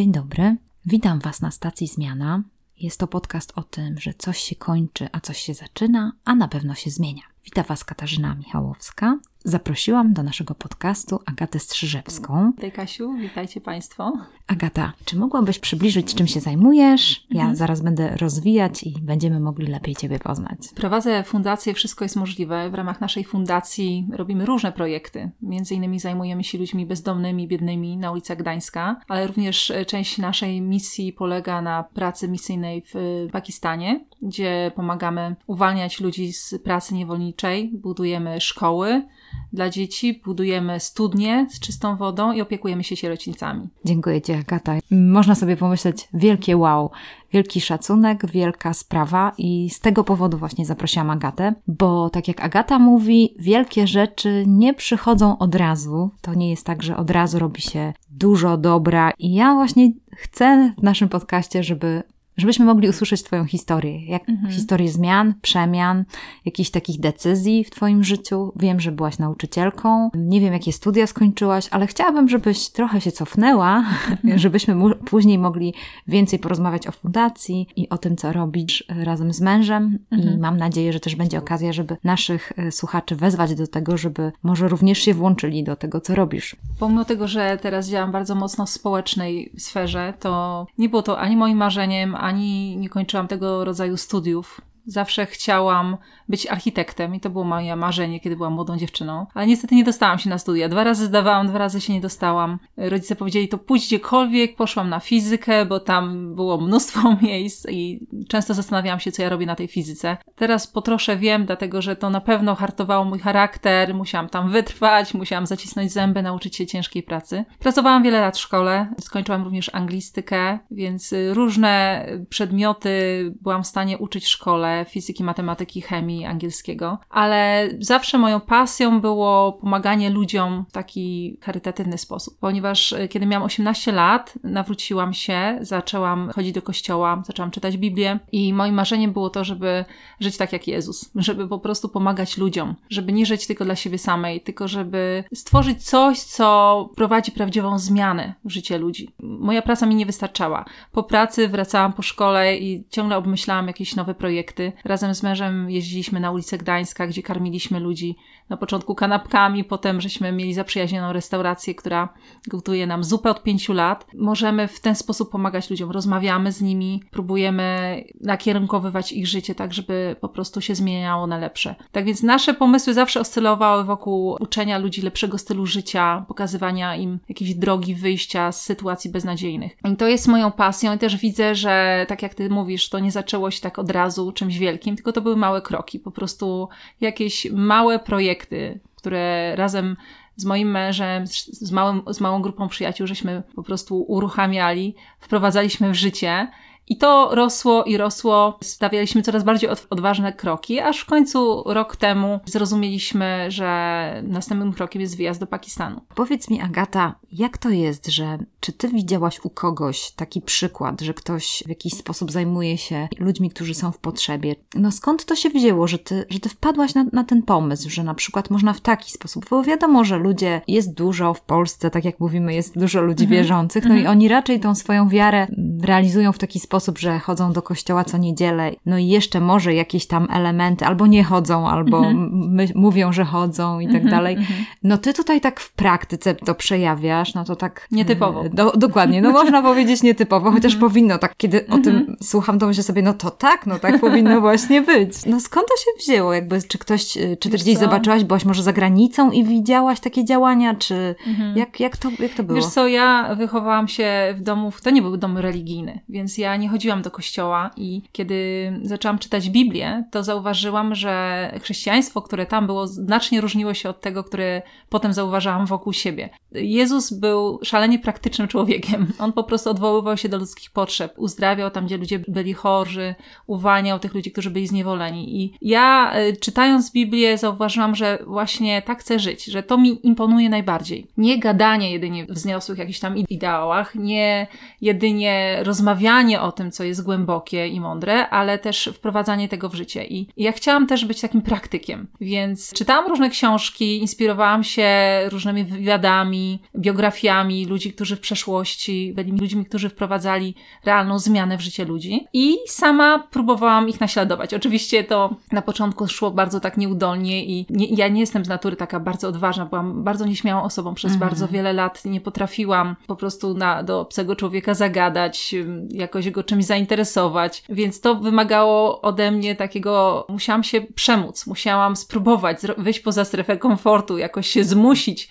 Dzień dobry, witam Was na stacji Zmiana. Jest to podcast o tym, że coś się kończy, a coś się zaczyna, a na pewno się zmienia. Witam Was Katarzyna Michałowska. Zaprosiłam do naszego podcastu Agatę Strzyżewską. Witaj Kasiu, witajcie Państwo. Agata, czy mogłabyś przybliżyć, czym się zajmujesz? Ja mhm. zaraz będę rozwijać i będziemy mogli lepiej Ciebie poznać. Prowadzę fundację Wszystko jest możliwe. W ramach naszej fundacji robimy różne projekty. Między innymi zajmujemy się ludźmi bezdomnymi, biednymi na ulicach Gdańska, ale również część naszej misji polega na pracy misyjnej w Pakistanie, gdzie pomagamy uwalniać ludzi z pracy niewolniczej, budujemy szkoły, dla dzieci, budujemy studnie z czystą wodą i opiekujemy się sierocińcami. Dziękuję Ci, Agata. Można sobie pomyśleć, wielkie wow, wielki szacunek, wielka sprawa i z tego powodu właśnie zaprosiłam Agatę, bo tak jak Agata mówi, wielkie rzeczy nie przychodzą od razu. To nie jest tak, że od razu robi się dużo dobra i ja właśnie chcę w naszym podcaście, żeby żebyśmy mogli usłyszeć Twoją historię. Jak, mhm. Historię zmian, przemian, jakichś takich decyzji w Twoim życiu. Wiem, że byłaś nauczycielką, nie wiem, jakie studia skończyłaś, ale chciałabym, żebyś trochę się cofnęła, żebyśmy później mogli więcej porozmawiać o fundacji i o tym, co robisz razem z mężem. Mhm. I mam nadzieję, że też będzie okazja, żeby naszych e, słuchaczy wezwać do tego, żeby może również się włączyli do tego, co robisz. Pomimo tego, że teraz działam bardzo mocno w społecznej sferze, to nie było to ani moim marzeniem, ani ani nie kończyłam tego rodzaju studiów. Zawsze chciałam być architektem i to było moje marzenie, kiedy byłam młodą dziewczyną. Ale niestety nie dostałam się na studia. Dwa razy zdawałam, dwa razy się nie dostałam. Rodzice powiedzieli, to pójdź gdziekolwiek. Poszłam na fizykę, bo tam było mnóstwo miejsc i często zastanawiałam się, co ja robię na tej fizyce. Teraz po trosze wiem, dlatego że to na pewno hartowało mój charakter. Musiałam tam wytrwać, musiałam zacisnąć zęby, nauczyć się ciężkiej pracy. Pracowałam wiele lat w szkole. Skończyłam również anglistykę, więc różne przedmioty byłam w stanie uczyć w szkole. Fizyki, matematyki, chemii, angielskiego, ale zawsze moją pasją było pomaganie ludziom w taki charytatywny sposób, ponieważ e, kiedy miałam 18 lat, nawróciłam się, zaczęłam chodzić do kościoła, zaczęłam czytać Biblię i moim marzeniem było to, żeby żyć tak jak Jezus, żeby po prostu pomagać ludziom, żeby nie żyć tylko dla siebie samej, tylko żeby stworzyć coś, co prowadzi prawdziwą zmianę w życie ludzi. Moja praca mi nie wystarczała. Po pracy wracałam po szkole i ciągle obmyślałam jakieś nowe projekty. Razem z mężem jeździliśmy na ulicę Gdańska, gdzie karmiliśmy ludzi na początku kanapkami, potem żeśmy mieli zaprzyjaźnioną restaurację, która gotuje nam zupę od pięciu lat. Możemy w ten sposób pomagać ludziom, rozmawiamy z nimi, próbujemy nakierunkowywać ich życie tak, żeby po prostu się zmieniało na lepsze. Tak więc nasze pomysły zawsze oscylowały wokół uczenia ludzi lepszego stylu życia, pokazywania im jakiejś drogi wyjścia z sytuacji beznadziejnych. I to jest moją pasją i też widzę, że tak jak ty mówisz, to nie zaczęło się tak od razu czymś wielkim, tylko to były małe kroki po prostu jakieś małe projekty, które razem z moim mężem, z, małym, z małą grupą przyjaciół, żeśmy po prostu uruchamiali, wprowadzaliśmy w życie i to rosło i rosło. Stawialiśmy coraz bardziej odważne kroki, aż w końcu rok temu zrozumieliśmy, że następnym krokiem jest wyjazd do Pakistanu. Powiedz mi, Agata, jak to jest, że czy ty widziałaś u kogoś taki przykład, że ktoś w jakiś sposób zajmuje się ludźmi, którzy są w potrzebie? No skąd to się wzięło, że ty, że ty wpadłaś na, na ten pomysł, że na przykład można w taki sposób, bo wiadomo, że ludzie, jest dużo w Polsce, tak jak mówimy, jest dużo ludzi mhm. wierzących, no i mhm. oni raczej tą swoją wiarę realizują w taki sposób, sposób, że chodzą do kościoła co niedzielę, no i jeszcze może jakieś tam elementy, albo nie chodzą, albo mhm. mówią, że chodzą i tak mhm, dalej. Mhm. No ty tutaj tak w praktyce to przejawiasz, no to tak... Nietypowo. E, do, dokładnie, no można powiedzieć nietypowo, chociaż powinno tak, kiedy o tym słucham, to myślę sobie, no to tak, no tak powinno właśnie być. No skąd to się wzięło? Jakby, czy ktoś, e, czy ty gdzieś zobaczyłaś, byłaś może za granicą i widziałaś takie działania, czy jak, jak, to, jak to było? Wiesz co, ja wychowałam się w domu, to nie był dom religijny, więc ja nie chodziłam do kościoła i kiedy zaczęłam czytać Biblię, to zauważyłam, że chrześcijaństwo, które tam było, znacznie różniło się od tego, które potem zauważałam wokół siebie. Jezus był szalenie praktycznym człowiekiem. On po prostu odwoływał się do ludzkich potrzeb, uzdrawiał tam, gdzie ludzie byli chorzy, uwalniał tych ludzi, którzy byli zniewoleni. I ja, e, czytając Biblię, zauważyłam, że właśnie tak chcę żyć, że to mi imponuje najbardziej. Nie gadanie jedynie wzniosłych jakichś tam ideałach, nie jedynie rozmawianie o tym, co jest głębokie i mądre, ale też wprowadzanie tego w życie. I ja chciałam też być takim praktykiem, więc czytałam różne książki, inspirowałam się różnymi wywiadami, biografiami ludzi, którzy przeszłości, byli ludźmi, którzy wprowadzali realną zmianę w życie ludzi i sama próbowałam ich naśladować. Oczywiście to na początku szło bardzo tak nieudolnie i nie, ja nie jestem z natury taka bardzo odważna, byłam bardzo nieśmiałą osobą przez mhm. bardzo wiele lat, nie potrafiłam po prostu na, do obcego człowieka zagadać, jakoś go czymś zainteresować, więc to wymagało ode mnie takiego, musiałam się przemóc, musiałam spróbować wyjść poza strefę komfortu, jakoś się zmusić.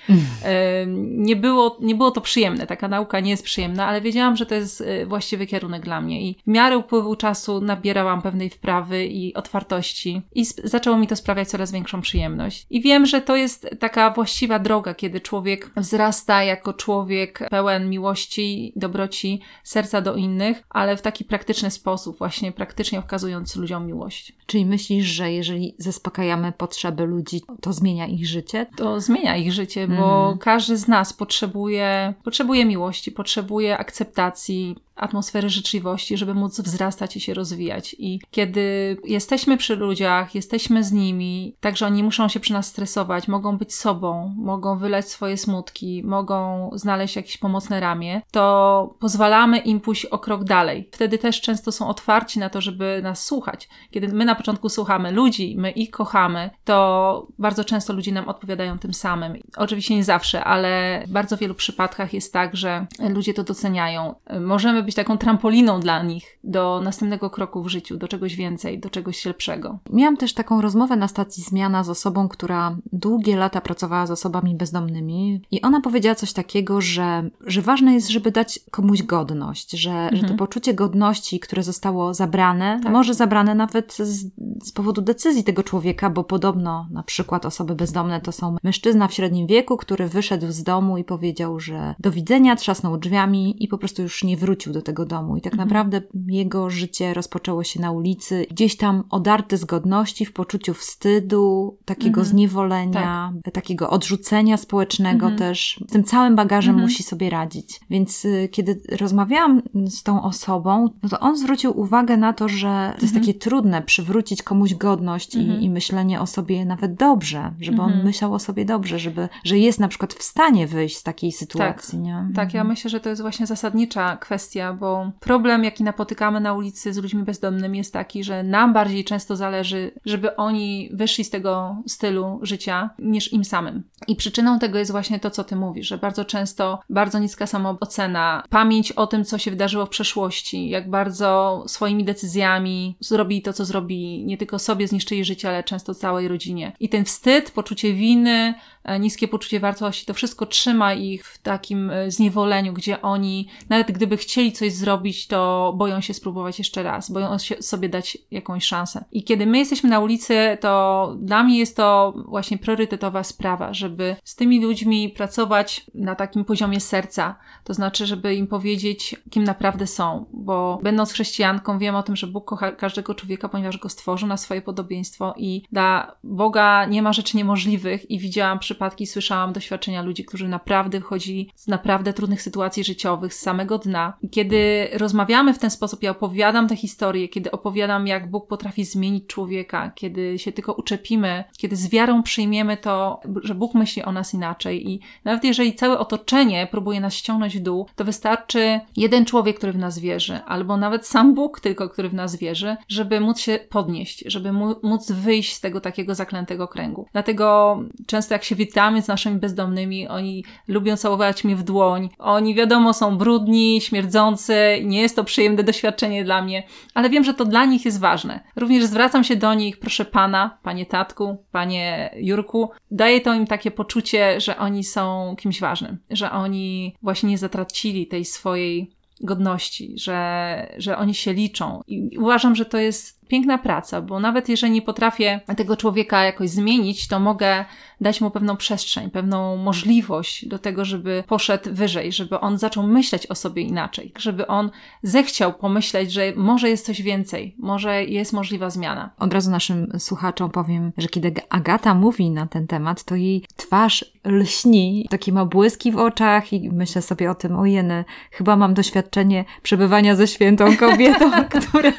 Nie było, nie było to przyjemne, taka nauka nie jest przyjemna, ale wiedziałam, że to jest y, właściwy kierunek dla mnie i w miarę upływu czasu nabierałam pewnej wprawy i otwartości i zaczęło mi to sprawiać coraz większą przyjemność. I wiem, że to jest taka właściwa droga, kiedy człowiek wzrasta jako człowiek pełen miłości, dobroci, serca do innych, ale w taki praktyczny sposób, właśnie praktycznie okazując ludziom miłość. Czyli myślisz, że jeżeli zaspokajamy potrzeby ludzi, to zmienia ich życie? To zmienia ich życie, bo mm. każdy z nas potrzebuje, potrzebuje miłości, potrzebuje akceptacji, atmosfery życzliwości, żeby móc wzrastać i się rozwijać. I kiedy jesteśmy przy ludziach, jesteśmy z nimi, także oni muszą się przy nas stresować, mogą być sobą, mogą wylać swoje smutki, mogą znaleźć jakieś pomocne ramię, to pozwalamy im pójść o krok dalej. Wtedy też często są otwarci na to, żeby nas słuchać. Kiedy my na początku słuchamy ludzi, my ich kochamy, to bardzo często ludzie nam odpowiadają tym samym. Oczywiście nie zawsze, ale w bardzo wielu przypadkach jest tak, że ludzie to doceniają. Możemy być taką trampoliną dla nich do następnego kroku w życiu, do czegoś więcej, do czegoś lepszego. Miałam też taką rozmowę na stacji Zmiana z osobą, która długie lata pracowała z osobami bezdomnymi i ona powiedziała coś takiego, że, że ważne jest, żeby dać komuś godność, że, mhm. że to mhm. poczucie godności, które zostało zabrane, tak. może zabrane nawet z, z powodu decyzji tego człowieka, bo podobno na przykład osoby bezdomne to są mężczyzna w średnim wieku, który wyszedł z domu i powiedział, że do widzenia, trzasnął drzwiami i po prostu już nie wrócił do tego domu. I tak mhm. naprawdę jego życie rozpoczęło się na ulicy, gdzieś tam odarty z godności, w poczuciu wstydu, takiego mhm. zniewolenia, tak. takiego odrzucenia społecznego mhm. też. Z tym całym bagażem mhm. musi sobie radzić. Więc y, kiedy rozmawiałam z tą osobą, no to on zwrócił uwagę na to, że to jest mhm. takie trudne przywrócić komuś godność i, mhm. i, myślenie o sobie nawet dobrze, żeby on myślał o sobie dobrze, żeby, że jest na przykład w stanie wyjść z takiej sytuacji. Tak, nie? tak ja myślę, że to jest właśnie zasadnicza kwestia, bo problem, jaki napotykamy na ulicy z ludźmi bezdomnymi, jest taki, że nam bardziej często zależy, żeby oni wyszli z tego stylu życia, niż im samym. I przyczyną tego jest właśnie to, co ty mówisz, że bardzo często bardzo niska samoocena, pamięć o tym, co się wydarzyło w przeszłości, jak bardzo swoimi decyzjami zrobili to, co zrobili, nie tylko sobie zniszczyli życie, ale często całej rodzinie. I ten wstyd, poczucie winy, niskie poczucie wartości, to wszystko trzyma ich w takim e, zniewoleniu, gdzie oni, nawet gdyby chcieli coś zrobić, to boją się spróbować jeszcze raz, boją się sobie dać jakąś szansę. I kiedy my jesteśmy na ulicy, to dla mnie jest to właśnie priorytetowa sprawa, żeby z tymi ludźmi pracować na takim poziomie serca, to znaczy, żeby im powiedzieć, kim naprawdę są, bo będąc chrześcijanką, wiem o tym, że Bóg kocha każdego człowieka, ponieważ go stworzył na swoje podobieństwo i dla Boga nie ma rzeczy niemożliwych i widziałam przy przypadki słyszałam doświadczenia ludzi, którzy naprawdę wchodzili z naprawdę trudnych sytuacji życiowych, z samego dna. I kiedy rozmawiamy w ten sposób, ja opowiadam te historie, kiedy opowiadam, jak Bóg potrafi zmienić człowieka, kiedy się tylko uczepimy, kiedy z wiarą przyjmiemy to, że Bóg myśli o nas inaczej i nawet jeżeli całe otoczenie próbuje nas ściągnąć w dół, to wystarczy jeden człowiek, który w nas wierzy, albo nawet sam Bóg tylko, który w nas wierzy, żeby móc się podnieść, żeby móc wyjść z tego takiego zaklętego kręgu. Dlatego często jak się witamy z naszymi bezdomnymi, oni lubią całować mnie w dłoń, oni wiadomo są brudni, śmierdzący, nie jest to przyjemne doświadczenie dla mnie, ale wiem, że to dla nich jest ważne. Również zwracam się do nich, proszę pana, panie tatku, panie Jurku, daje to im takie poczucie, że oni są kimś ważnym, że oni właśnie nie zatracili tej swojej godności, że, że oni się liczą. I uważam, że to jest piękna praca, bo nawet jeżeli nie potrafię tego człowieka jakoś zmienić, to mogę dać mu pewną przestrzeń, pewną możliwość do tego, żeby poszedł wyżej, żeby on zaczął myśleć o sobie inaczej, żeby on zechciał pomyśleć, że może jest coś więcej, może jest możliwa zmiana. Od razu naszym słuchaczom powiem, że kiedy Agata mówi na ten temat, to jej twarz lśni, takie ma błyski w oczach i myślę sobie o tym, ojeny, chyba mam doświadczenie przebywania ze świętą kobietą, która,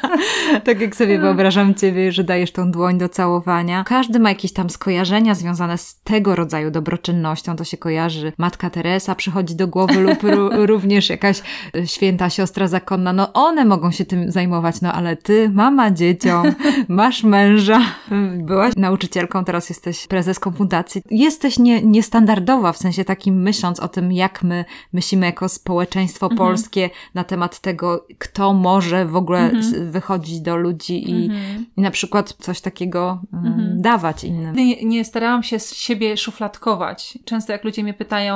tak jak sobie wyobrażam ciebie, że dajesz tą dłoń do całowania. Każdy ma jakieś tam skojarzenia związane z tego rodzaju dobroczynnością. To się kojarzy Matka Teresa przychodzi do głowy lub również jakaś e, święta siostra zakonna. No one mogą się tym zajmować, no ale ty, mama dzieciom, masz męża, byłaś nauczycielką, teraz jesteś prezeską fundacji. Jesteś nie, niestandardowa w sensie takim myśląc o tym, jak my myślimy jako społeczeństwo mhm. polskie na temat tego, kto może w ogóle mhm. wychodzić do ludzi i, mhm. i, na przykład coś takiego um, dawać innym. Nie, nie starałam się z siebie szufladkować. Często jak ludzie mnie pytają,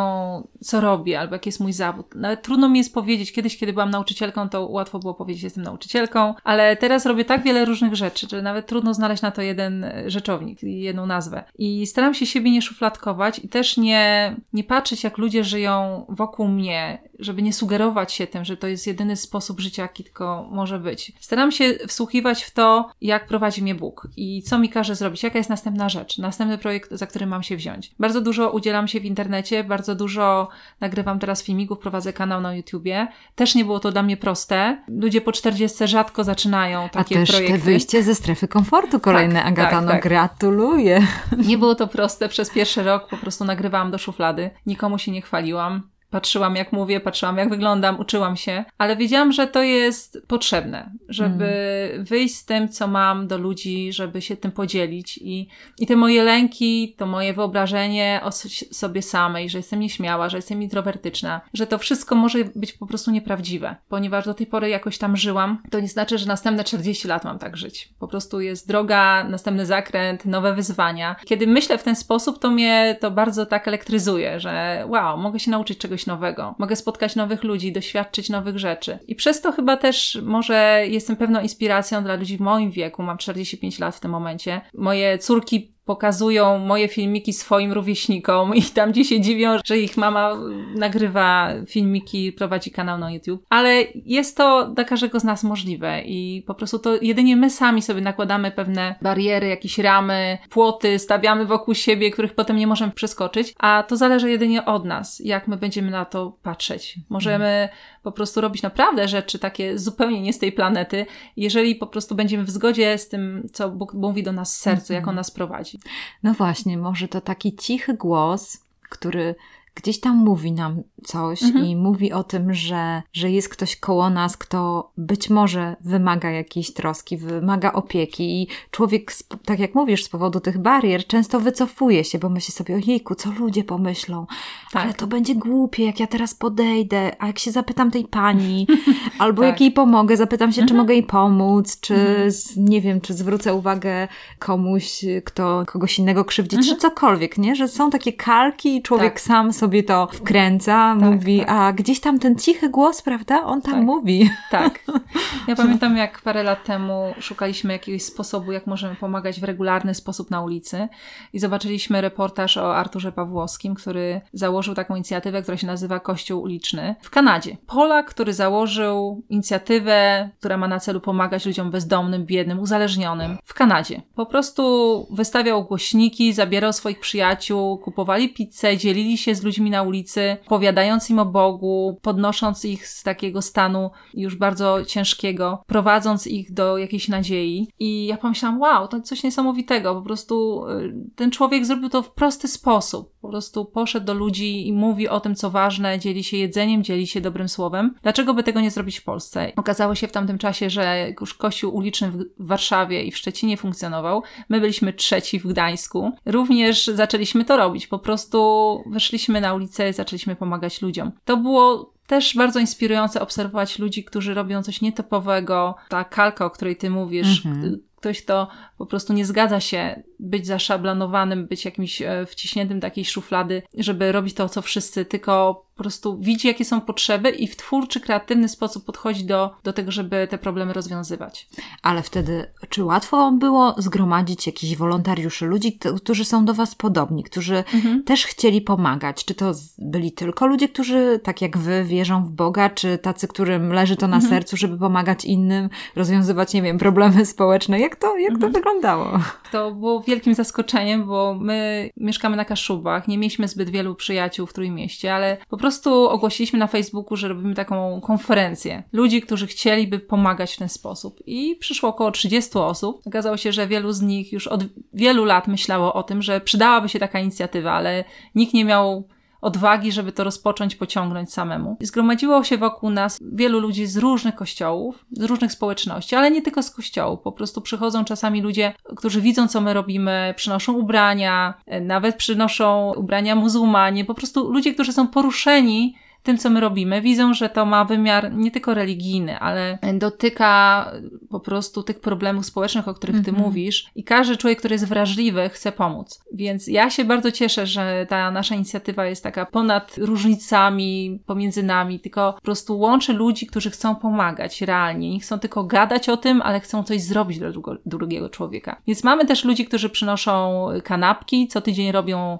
co robię albo jaki jest mój zawód. Nawet trudno mi jest powiedzieć. Kiedyś, kiedy byłam nauczycielką, to łatwo było powiedzieć, że jestem nauczycielką, ale teraz robię tak wiele różnych rzeczy, że nawet trudno znaleźć na to jeden rzeczownik jedną nazwę. I staram się siebie nie szufladkować i też nie, nie patrzeć, jak ludzie żyją wokół mnie, żeby nie sugerować się tym, że to jest jedyny sposób życia, jaki tylko może być. Staram się wsłuchiwać w to, jak prowadzi mnie Bóg i co mi każe zrobić, jaka jest następna rzecz, następny projekt, za który mam się wziąć. Bardzo dużo udzielam się w internecie, bardzo dużo nagrywam teraz filmików, prowadzę kanał na YouTubie. Też nie było to dla mnie proste. Ludzie po 40 rzadko zaczynają takie A też projekty. te wyjście ze strefy komfortu kolejne, tak, Agata, tak, no tak. gratuluję. Nie było to proste. Przez pierwszy rok po prostu nagrywałam do szuflady. Nikomu się nie chwaliłam. Patrzyłam, jak mówię, patrzyłam, jak wyglądam, uczyłam się, ale wiedziałam, że to jest potrzebne, żeby mm. wyjść z tym, co mam do ludzi, żeby się tym podzielić. I, I te moje lęki, to moje wyobrażenie o sobie samej, że jestem nieśmiała, że jestem introwertyczna, że to wszystko może być po prostu nieprawdziwe, ponieważ do tej pory jakoś tam żyłam, to nie znaczy, że następne 40 lat mam tak żyć. Po prostu jest droga, następny zakręt, nowe wyzwania. Kiedy myślę w ten sposób, to mnie to bardzo tak elektryzuje, że wow, mogę się nauczyć czegoś nowego. Mogę spotkać nowych ludzi, doświadczyć nowych rzeczy. I przez to chyba też może jestem pewną inspiracją dla ludzi w moim wieku. Mam 45 lat w tym momencie. Moje córki pokazują moje filmiki swoim rówieśnikom i tam gdzie się dziwią, że ich mama nagrywa filmiki, prowadzi kanał na YouTube. Ale jest to dla każdego z nas możliwe i po prostu to jedynie my sami sobie nakładamy pewne bariery, jakieś ramy, płoty, stawiamy wokół siebie, których potem nie możemy przeskoczyć, a to zależy jedynie od nas, jak my będziemy na to patrzeć. Możemy po prostu robić naprawdę rzeczy takie zupełnie nie z tej planety, jeżeli po prostu będziemy w zgodzie z tym, co Bóg mówi do nas z sercu, jak On nas prowadzi. No właśnie, może to taki cichy głos, który gdzieś tam mówi nam coś mhm. i mówi o tym, że, że jest ktoś koło nas, kto być może wymaga jakiejś troski, wymaga opieki i człowiek, tak jak mówisz, z powodu tych barier często wycofuje się, bo myśli sobie, ojejku, co ludzie pomyślą, tak. ale to będzie głupie, jak ja teraz podejdę, a jak się zapytam tej pani, albo tak. jak jej pomogę, zapytam się, mhm. czy mogę jej pomóc, czy mhm. nie wiem, czy zwrócę uwagę komuś, kto kogoś innego krzywdzi, czy mhm. cokolwiek, nie? Że są takie kalki i człowiek tak. sam sobie sobie to wkręca, tak, mówi, tak. a gdzieś tam ten cichy głos, prawda? On tam tak. mówi. Tak. Ja pamiętam, jak parę lat temu szukaliśmy jakiegoś sposobu, jak możemy pomagać w regularny sposób na ulicy i zobaczyliśmy reportaż o Arturze Pawłowskim, który założył taką inicjatywę, która się nazywa Kościół Uliczny w Kanadzie. Polak, który założył inicjatywę, która ma na celu pomagać ludziom bezdomnym, biednym, uzależnionym w Kanadzie. Po prostu wystawiał głośniki, zabierał swoich przyjaciół, kupowali pizzę, dzielili się z ludźmi ludźmi na ulicy, powiadając im o Bogu, podnosząc ich z takiego stanu już bardzo ciężkiego, prowadząc ich do jakiejś nadziei. I ja pomyślałam, wow, to coś niesamowitego. Po prostu y, ten człowiek zrobił to w prosty sposób. Po prostu poszedł do ludzi i mówi o tym, co ważne, dzieli się jedzeniem, dzieli się dobrym słowem. Dlaczego by tego nie zrobić w Polsce? Okazało się w tamtym czasie, że już kościół uliczny w Warszawie i w Szczecinie funkcjonował. My byliśmy trzeci w Gdańsku. Również zaczęliśmy to robić. Po prostu wyszliśmy na ulicę, zaczęliśmy pomagać ludziom. To było też bardzo inspirujące obserwować ludzi, którzy robią coś nietypowego. Ta kalka, o której ty mówisz, mhm. ktoś, kto po prostu nie zgadza się być zaszablonowanym, być jakimś e, wciśniętym do takiej szuflady, żeby robić to, co wszyscy, tylko po prostu widzi, jakie są potrzeby i w twórczy, kreatywny sposób podchodzi do, do tego, żeby te problemy rozwiązywać. Ale wtedy, czy łatwo było zgromadzić jakichś wolontariuszy, ludzi, którzy są do Was podobni, którzy mhm. też chcieli pomagać? Czy to byli tylko ludzie, którzy, tak jak Wy, wierzą w Boga, czy tacy, którym leży to na mhm. sercu, żeby pomagać innym, rozwiązywać, nie wiem, problemy społeczne? Jak to, jak to mhm. wyglądało? To było wielkim zaskoczeniem, bo my mieszkamy na Kaszubach, nie mieliśmy zbyt wielu przyjaciół w Trójmieście, ale po prostu ogłosiliśmy na Facebooku, że robimy taką konferencję. Ludzi, którzy chcieliby pomagać w ten sposób. I przyszło około 30 osób. Okazało się, że wielu z nich już od wielu lat myślało o tym, że przydałaby się taka inicjatywa, ale nikt nie miał odwagi, żeby to rozpocząć, pociągnąć samemu. Zgromadziło się wokół nas wielu ludzi z różnych kościołów, z różnych społeczności, ale nie tylko z kościołów. Po prostu przychodzą czasami ludzie, którzy widzą, co my robimy, przynoszą ubrania, nawet przynoszą ubrania muzułmanie, po prostu ludzie, którzy są poruszeni tym, co my robimy, widzą, że to ma wymiar nie tylko religijny, ale dotyka po prostu tych problemów społecznych, o których ty mm -hmm. mówisz i każdy człowiek, który jest wrażliwy, chce pomóc. Więc ja się bardzo cieszę, że ta nasza inicjatywa jest taka ponad różnicami pomiędzy nami, tylko po prostu łączy ludzi, którzy chcą pomagać realnie. Nie chcą tylko gadać o tym, ale chcą coś zrobić dla drugiego człowieka. Więc mamy też ludzi, którzy przynoszą kanapki, co tydzień robią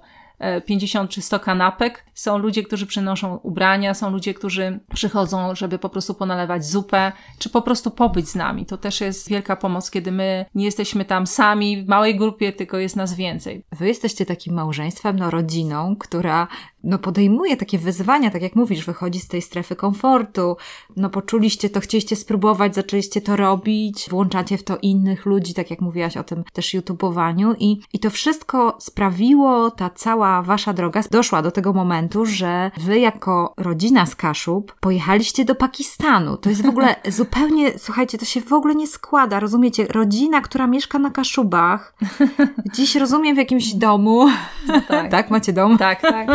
50 e, czy 100 kanapek. Są ludzie, którzy przynoszą ubrania, są ludzie, którzy przychodzą, żeby po prostu ponalewać zupę, czy po prostu pobyć z nami. To też jest wielka pomoc, kiedy my nie jesteśmy tam sami w małej grupie, tylko jest nas więcej. Wy jesteście takim małżeństwem, no rodziną, która no podejmuje takie wyzwania, tak jak mówisz, wychodzi z tej strefy komfortu, no poczuliście to, chcieliście spróbować, zaczęliście to robić, włączacie w to innych ludzi, tak jak mówiłaś o tym też YouTubowaniu i, i to wszystko sprawiło, ta cała wasza droga doszła do tego momentu, że wy jako rodzina z Kaszub pojechaliście do Pakistanu. To jest w ogóle zupełnie, słuchajcie, to się w ogóle nie składa, rozumiecie? Rodzina, która mieszka na Kaszubach, dziś rozumiem w jakimś domu, no tak. tak, macie dom? Tak, tak.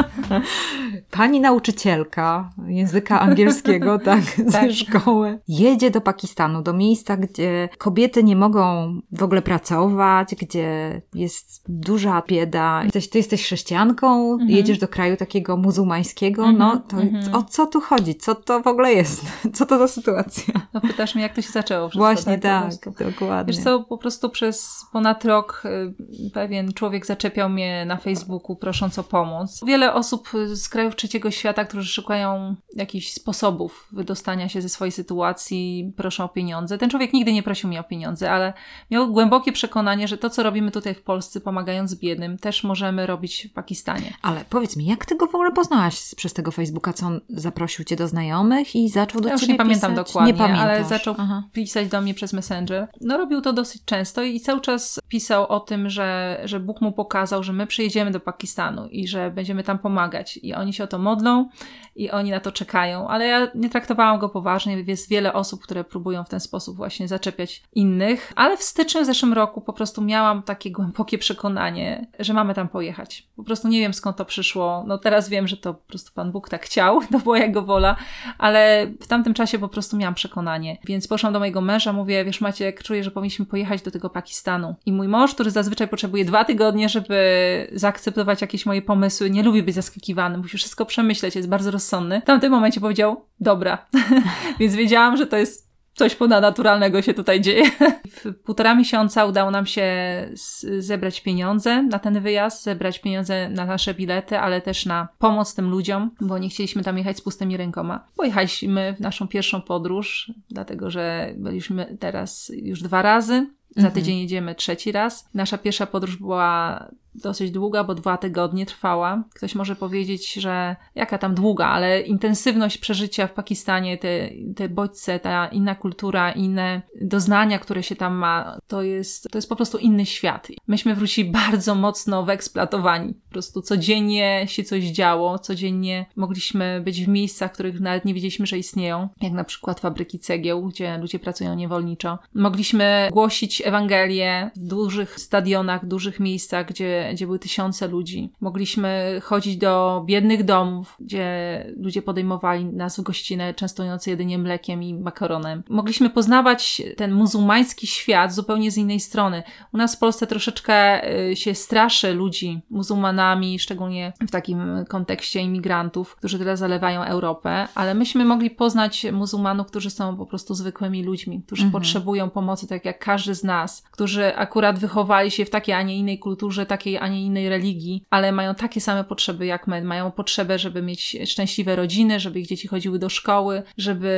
Pani nauczycielka języka angielskiego, tak, ze tak. szkoły, jedzie do Pakistanu, do miejsca, gdzie kobiety nie mogą w ogóle pracować, gdzie jest duża bieda. Jesteś, ty jesteś chrześcijanką, mhm. jedziesz do kraju takiego muzułmańskiego, mhm. no to mhm. o co tu chodzi? Co to w ogóle jest? Co to za sytuacja? No pytasz mnie, jak to się zaczęło wszystko, Właśnie tak, tak dokładnie. Wiesz co, po prostu przez ponad rok y, pewien człowiek zaczepiał mnie na Facebooku prosząc o pomoc. Wiele osób z krajów trzeciego świata, którzy szukają jakichś sposobów wydostania się ze swojej sytuacji, proszą o pieniądze. Ten człowiek nigdy nie prosił mnie o pieniądze, ale miał głębokie przekonanie, że to, co robimy tutaj w Polsce, pomagając biednym, też możemy robić w Pakistanie. Ale powiedz mi, jak ty go w ogóle poznałaś przez tego Facebooka? Co on zaprosił cię do znajomych i zaczął do ja ciebie już nie pamiętam pisać? dokładnie, nie ale zaczął Aha. pisać do mnie przez Messenger. No robił to dosyć często i cały czas pisał o tym, że, że Bóg mu pokazał, że my przyjedziemy do Pakistanu i że będziemy tam pomagać i oni się o to modlą i oni na to czekają, ale ja nie traktowałam go poważnie, jest wiele osób, które próbują w ten sposób właśnie zaczepiać innych, ale w styczniu zeszłym roku po prostu miałam takie głębokie przekonanie, że mamy tam pojechać. Po prostu nie wiem skąd to przyszło, no teraz wiem, że to po prostu Pan Bóg tak chciał, to była jego wola, ale w tamtym czasie po prostu miałam przekonanie, więc poszłam do mojego męża, mówię, wiesz Maciek, czuję, że powinniśmy pojechać do tego Pakistanu i mój mąż, który zazwyczaj potrzebuje dwa tygodnie, żeby zaakceptować jakieś moje pomysły, nie lubi być zaskakiwany, musi wszystko przemyśleć, jest bardzo rozsądny. W tamtym momencie powiedział, dobra. Więc wiedziałam, że to jest coś ponadnaturalnego się tutaj dzieje. W półtora miesiąca udało nam się zebrać pieniądze na ten wyjazd, zebrać pieniądze na nasze bilety, ale też na pomoc tym ludziom, bo nie chcieliśmy tam jechać z pustymi rękoma. Pojechaliśmy w naszą pierwszą podróż, dlatego że byliśmy teraz już dwa razy. Za mhm. tydzień jedziemy trzeci raz. Nasza pierwsza podróż była dosyć długa, bo dwa tygodnie trwała. Ktoś może powiedzieć, że jaka tam długa, ale intensywność przeżycia w Pakistanie, te, te bodźce, ta inna kultura, inne doznania, które się tam ma, to jest, to jest po prostu inny świat. Myśmy wrócili bardzo mocno wyeksploatowani. Po prostu codziennie się coś działo, codziennie mogliśmy być w miejscach, których nawet nie wiedzieliśmy, że istnieją, jak na przykład fabryki cegieł, gdzie ludzie pracują niewolniczo. Mogliśmy głosić Ewangelię w dużych stadionach, dużych miejscach, gdzie gdzie, były tysiące ludzi. Mogliśmy chodzić do biednych domów, gdzie ludzie podejmowali nas w gościnę, częstując jedynie mlekiem i makaronem. Mogliśmy poznawać ten muzułmański świat zupełnie z innej strony. U nas w Polsce troszeczkę y, się straszy ludzi muzułmanami, szczególnie w takim kontekście imigrantów, którzy tyle zalewają Europę, ale myśmy mogli poznać muzułmanów, którzy są po prostu zwykłymi ludźmi, którzy mhm. potrzebują pomocy, tak jak każdy z nas, którzy akurat wychowali się w takiej, a nie innej kulturze, takiej takiej, a nie innej religii, ale mają takie same potrzeby jak my. Mają potrzebę, żeby mieć szczęśliwe rodziny, żeby ich dzieci chodziły do szkoły, żeby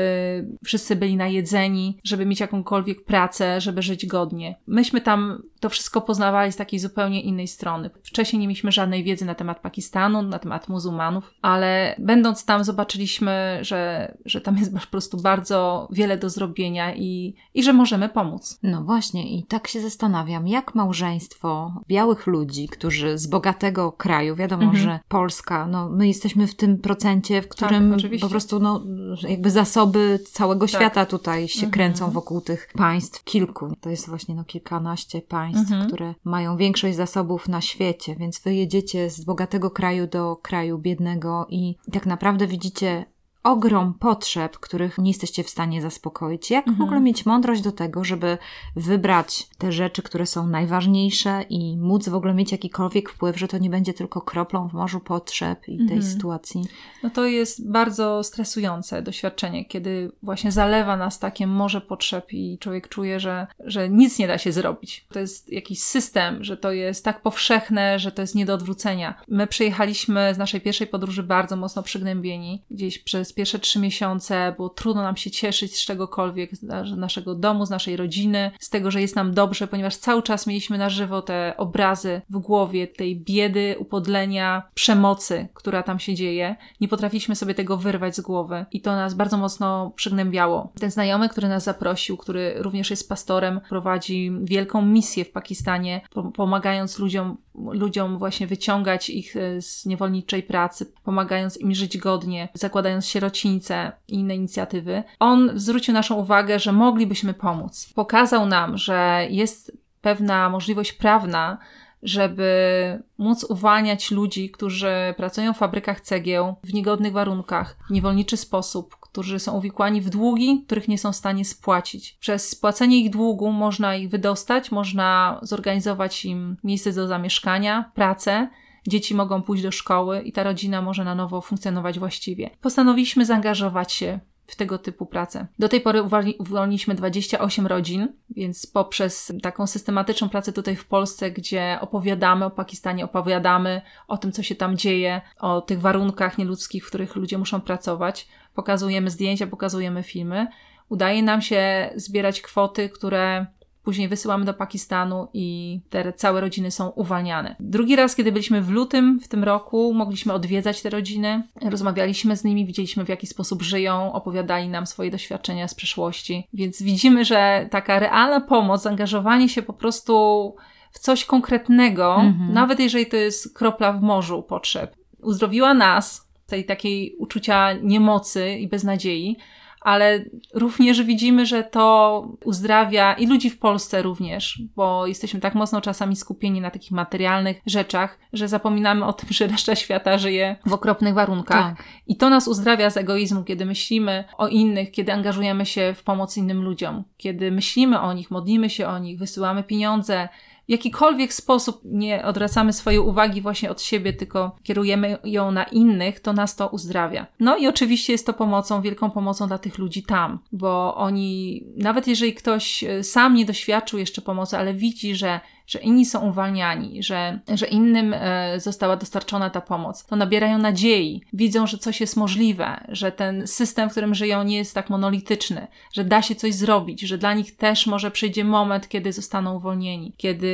wszyscy byli najedzeni, żeby mieć jakąkolwiek pracę, żeby żyć godnie. Myśmy tam to wszystko poznawali z takiej zupełnie innej strony. Wcześniej nie mieliśmy żadnej wiedzy na temat Pakistanu, na temat muzułmanów, ale będąc tam zobaczyliśmy, że, że tam jest po prostu bardzo wiele do zrobienia i, i że możemy pomóc. No właśnie i tak się zastanawiam, jak małżeństwo białych ludzi, którzy z bogatego kraju, wiadomo, mhm. że Polska, no my jesteśmy w tym procencie, w którym tak, po prostu no jakby zasoby całego tak. świata tutaj się mhm. kręcą wokół tych państw, kilku. To jest właśnie no kilkanaście państw mhm. które mają większość zasobów na świecie, więc wy jedziecie z bogatego kraju do kraju biednego i tak naprawdę widzicie ogrom potrzeb, których nie jesteście w stanie zaspokoić. Jak mhm. w ogóle mieć mądrość do tego, żeby wybrać te rzeczy, które są najważniejsze i móc w ogóle mieć jakikolwiek wpływ, że to nie będzie tylko kroplą w morzu potrzeb i tej mhm. sytuacji? No to jest bardzo stresujące doświadczenie, kiedy właśnie zalewa nas takie morze potrzeb i człowiek czuje, że, że nic nie da się zrobić. To jest jakiś system, że to jest tak powszechne, że to jest nie do odwrócenia. My przyjechaliśmy z naszej pierwszej podróży bardzo mocno przygnębieni, gdzieś pierwsze trzy miesiące było trudno nam się cieszyć z czegokolwiek, z naszego domu, z naszej rodziny, z tego, że jest nam dobrze, ponieważ cały czas mieliśmy na żywo te obrazy w głowie tej biedy, upodlenia, przemocy, która tam się dzieje. Nie potrafiliśmy sobie tego wyrwać z głowy i to nas bardzo mocno przygnębiało. Ten znajomy, który nas zaprosił, który również jest pastorem, prowadzi wielką misję w Pakistanie, pomagając ludziom ludziom właśnie wyciągać ich e, z niewolniczej pracy, pomagając im żyć godnie, zakładając sierocińce i inne inicjatywy. On zwrócił naszą uwagę, że moglibyśmy pomóc. Pokazał nam, że jest pewna możliwość prawna, żeby móc uwalniać ludzi, którzy pracują w fabrykach cegieł w niegodnych warunkach, w niewolniczy sposób, którzy są uwikłani w długi, których nie są w stanie spłacić. Przez spłacenie ich długu można ich wydostać, można zorganizować im miejsce do zamieszkania, pracę, dzieci mogą pójść do szkoły i ta rodzina może na nowo funkcjonować właściwie. Postanowiliśmy zaangażować się w tego typu pracę. Do tej pory uwolniliśmy 28 rodzin, więc poprzez taką systematyczną pracę tutaj w Polsce, gdzie opowiadamy o Pakistanie, opowiadamy o tym, co się tam dzieje, o tych warunkach nieludzkich, w których ludzie muszą pracować, pokazujemy zdjęcia, pokazujemy filmy, udaje nam się zbierać kwoty, które Później wysyłamy do Pakistanu i te całe rodziny są uwalniane. Drugi raz, kiedy byliśmy w lutym w tym roku, mogliśmy odwiedzać te rodziny, rozmawialiśmy z nimi, widzieliśmy w jaki sposób żyją, opowiadali nam swoje doświadczenia z przeszłości. Więc widzimy, że taka realna pomoc, zaangażowanie się po prostu w coś konkretnego, mhm. nawet jeżeli to jest kropla w morzu potrzeb, uzdrowiła nas, tej takiej uczucia niemocy i beznadziei, ale również widzimy, że to uzdrawia i ludzi w Polsce również, bo jesteśmy tak mocno czasami skupieni na takich materialnych rzeczach, że zapominamy o tym, że reszta świata żyje w okropnych warunkach. Tak. I to nas uzdrawia z egoizmu, kiedy myślimy o innych, kiedy angażujemy się w pomoc innym ludziom, kiedy myślimy o nich, modlimy się o nich, wysyłamy pieniądze, jakikolwiek sposób nie odwracamy swojej uwagi właśnie od siebie, tylko kierujemy ją na innych, to nas to uzdrawia. No i oczywiście jest to pomocą, wielką pomocą dla tych ludzi tam, bo oni, nawet jeżeli ktoś e, sam nie doświadczył jeszcze pomocy, ale widzi, że że inni są uwalniani, że, że innym e, została dostarczona ta pomoc, to nabierają nadziei, widzą, że coś jest możliwe, że ten system, w którym żyją, nie jest tak monolityczny, że da się coś zrobić, że dla nich też może przyjdzie moment, kiedy zostaną uwolnieni, kiedy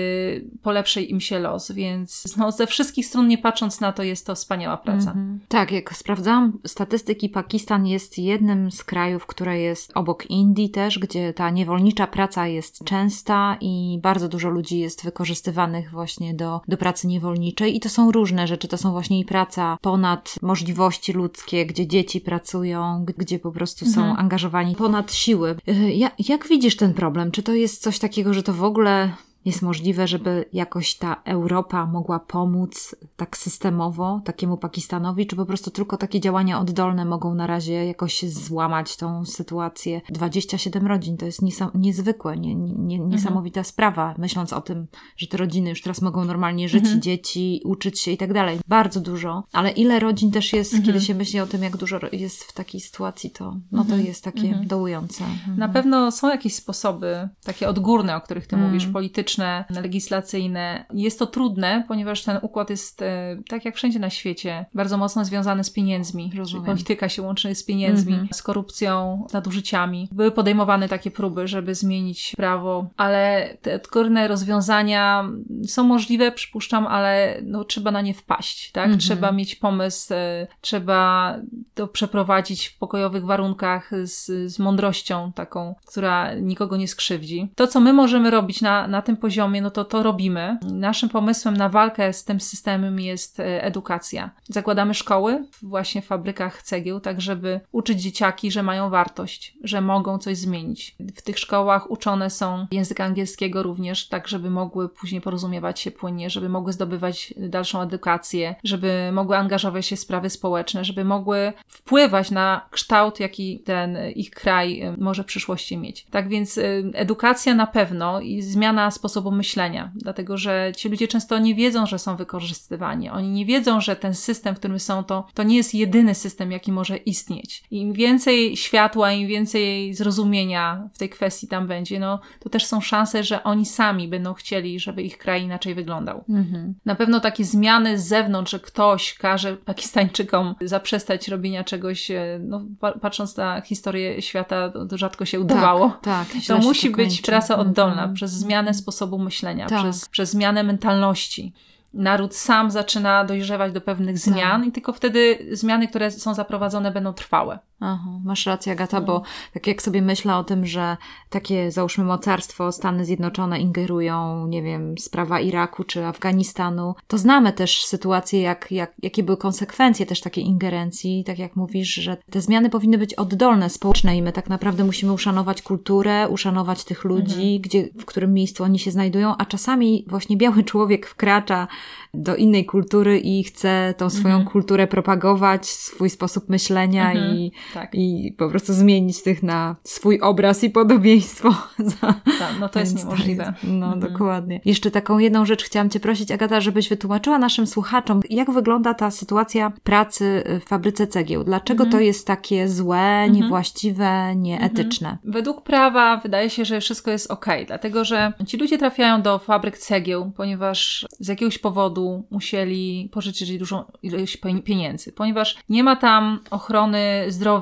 polepszy im się los, więc no, ze wszystkich stron nie patrząc na to, jest to wspaniała praca. Mhm. Tak, jak sprawdzałam statystyki, Pakistan jest jednym z krajów, które jest obok Indii też, gdzie ta niewolnicza praca jest częsta i bardzo dużo ludzi jest wykorzystywanych właśnie do, do pracy niewolniczej i to są różne rzeczy, to są właśnie i praca ponad możliwości ludzkie, gdzie dzieci pracują, gdzie po prostu mhm. są angażowani ponad siły. Y, ja, jak widzisz ten problem? Czy to jest coś takiego, że to w ogóle jest możliwe, żeby jakoś ta Europa mogła pomóc tak systemowo takiemu Pakistanowi, czy po prostu tylko takie działania oddolne mogą na razie jakoś złamać tą sytuację? 27 rodzin to jest niezwykłe, nie, nie, mhm. niesamowita mhm. sprawa, myśląc o tym, że te rodziny już teraz mogą normalnie żyć, mhm. dzieci, uczyć się i tak dalej. Bardzo dużo, ale ile rodzin też jest, mhm. kiedy się myśli o tym, jak dużo jest w takiej sytuacji, to, no to mhm. jest takie mhm. dołujące. Na pewno są jakieś sposoby, takie odgórne, o których ty mówisz, polityczne, legislacyjne. Jest to trudne, ponieważ ten układ jest, e, tak jak wszędzie na świecie, bardzo mocno związany z pieniędzmi. Rozumiem. Polityka się łączy z pieniędzmi, Mhm. z korupcją, z nadużyciami. Były podejmowane takie próby, żeby zmienić prawo, ale te odgórne rozwiązania są możliwe, przypuszczam, ale no, trzeba na nie wpaść, tak? Mhm. Trzeba mieć pomysł, e, trzeba to przeprowadzić w pokojowych warunkach z, z mądrością taką, która nikogo nie skrzywdzi. To, co my możemy robić na, na tym poziomie, no to to robimy. Naszym pomysłem na walkę z tym systemem jest e, edukacja. Zakładamy szkoły właśnie w fabrykach cegieł, tak żeby uczyć dzieciaki, że mają wartość, że mogą coś zmienić. W tych szkołach uczone są języka angielskiego również, tak żeby mogły później porozumiewać się płynnie, żeby mogły zdobywać dalszą edukację, żeby mogły angażować się w sprawy społeczne, żeby mogły wpływać na kształt, jaki ten ich kraj y, może w przyszłości mieć. Tak więc y, edukacja na pewno i zmiana sposobu myślenia, dlatego że ci ludzie często nie wiedzą, że są wykorzystywani. Oni nie wiedzą, że ten system, w którym są, to, to nie jest jedyny system, jaki może istnieć. Im więcej światła, im więcej zrozumienia w tej kwestii tam będzie, no to też są szanse, że oni sami będą chcieli, żeby ich kraj inaczej wyglądał. Mhm. Na pewno takie zmiany z zewnątrz, że ktoś każe Pakistańczykom zaprzestać robienia czegoś, e, no, pa- patrząc na historię świata, to, rzadko się udawało. Tak, tak. To musi być kończy. praca oddolna, Mhm. przez zmianę sposobu myślenia, Tak. przez, przez zmianę mentalności. Naród sam zaczyna dojrzewać do pewnych Tak. zmian i tylko wtedy zmiany, które są zaprowadzone, będą trwałe. Aha, masz rację, Agata, No. bo tak jak sobie myślę o tym, że takie, załóżmy, mocarstwo, Stany Zjednoczone ingerują, nie wiem, sprawa Iraku czy Afganistanu, to znamy też sytuacje, jak, jak, jakie były konsekwencje też takiej ingerencji. Tak jak mówisz, że te zmiany powinny być oddolne, społeczne i my tak naprawdę musimy uszanować kulturę, uszanować tych ludzi, gdzie, w którym miejscu oni się znajdują, a czasami właśnie biały człowiek wkracza do innej kultury i chce tą swoją Mhm. kulturę propagować, swój sposób myślenia Mhm. i Tak, i po prostu zmienić tych na swój obraz i podobieństwo. Za... tak no to jest niemożliwe. No, Mhm. dokładnie. Jeszcze taką jedną rzecz chciałam Cię prosić, Agata, żebyś wytłumaczyła naszym słuchaczom, jak wygląda ta sytuacja pracy w fabryce cegieł. Dlaczego Mhm. to jest takie złe, niewłaściwe, nieetyczne? Według prawa wydaje się, że wszystko jest ok, dlatego że ci ludzie trafiają do fabryk cegieł, ponieważ z jakiegoś powodu musieli pożyczyć dużą ilość pie- pieniędzy, ponieważ nie ma tam ochrony zdrowia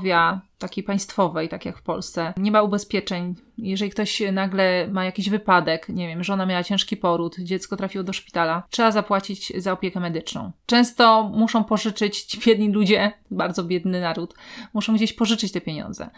takiej państwowej, tak jak w Polsce. Nie ma ubezpieczeń. Jeżeli ktoś nagle ma jakiś wypadek, nie wiem, żona miała ciężki poród, dziecko trafiło do szpitala, trzeba zapłacić za opiekę medyczną. Często muszą pożyczyć ci biedni ludzie, bardzo biedny naród, muszą gdzieś pożyczyć te pieniądze.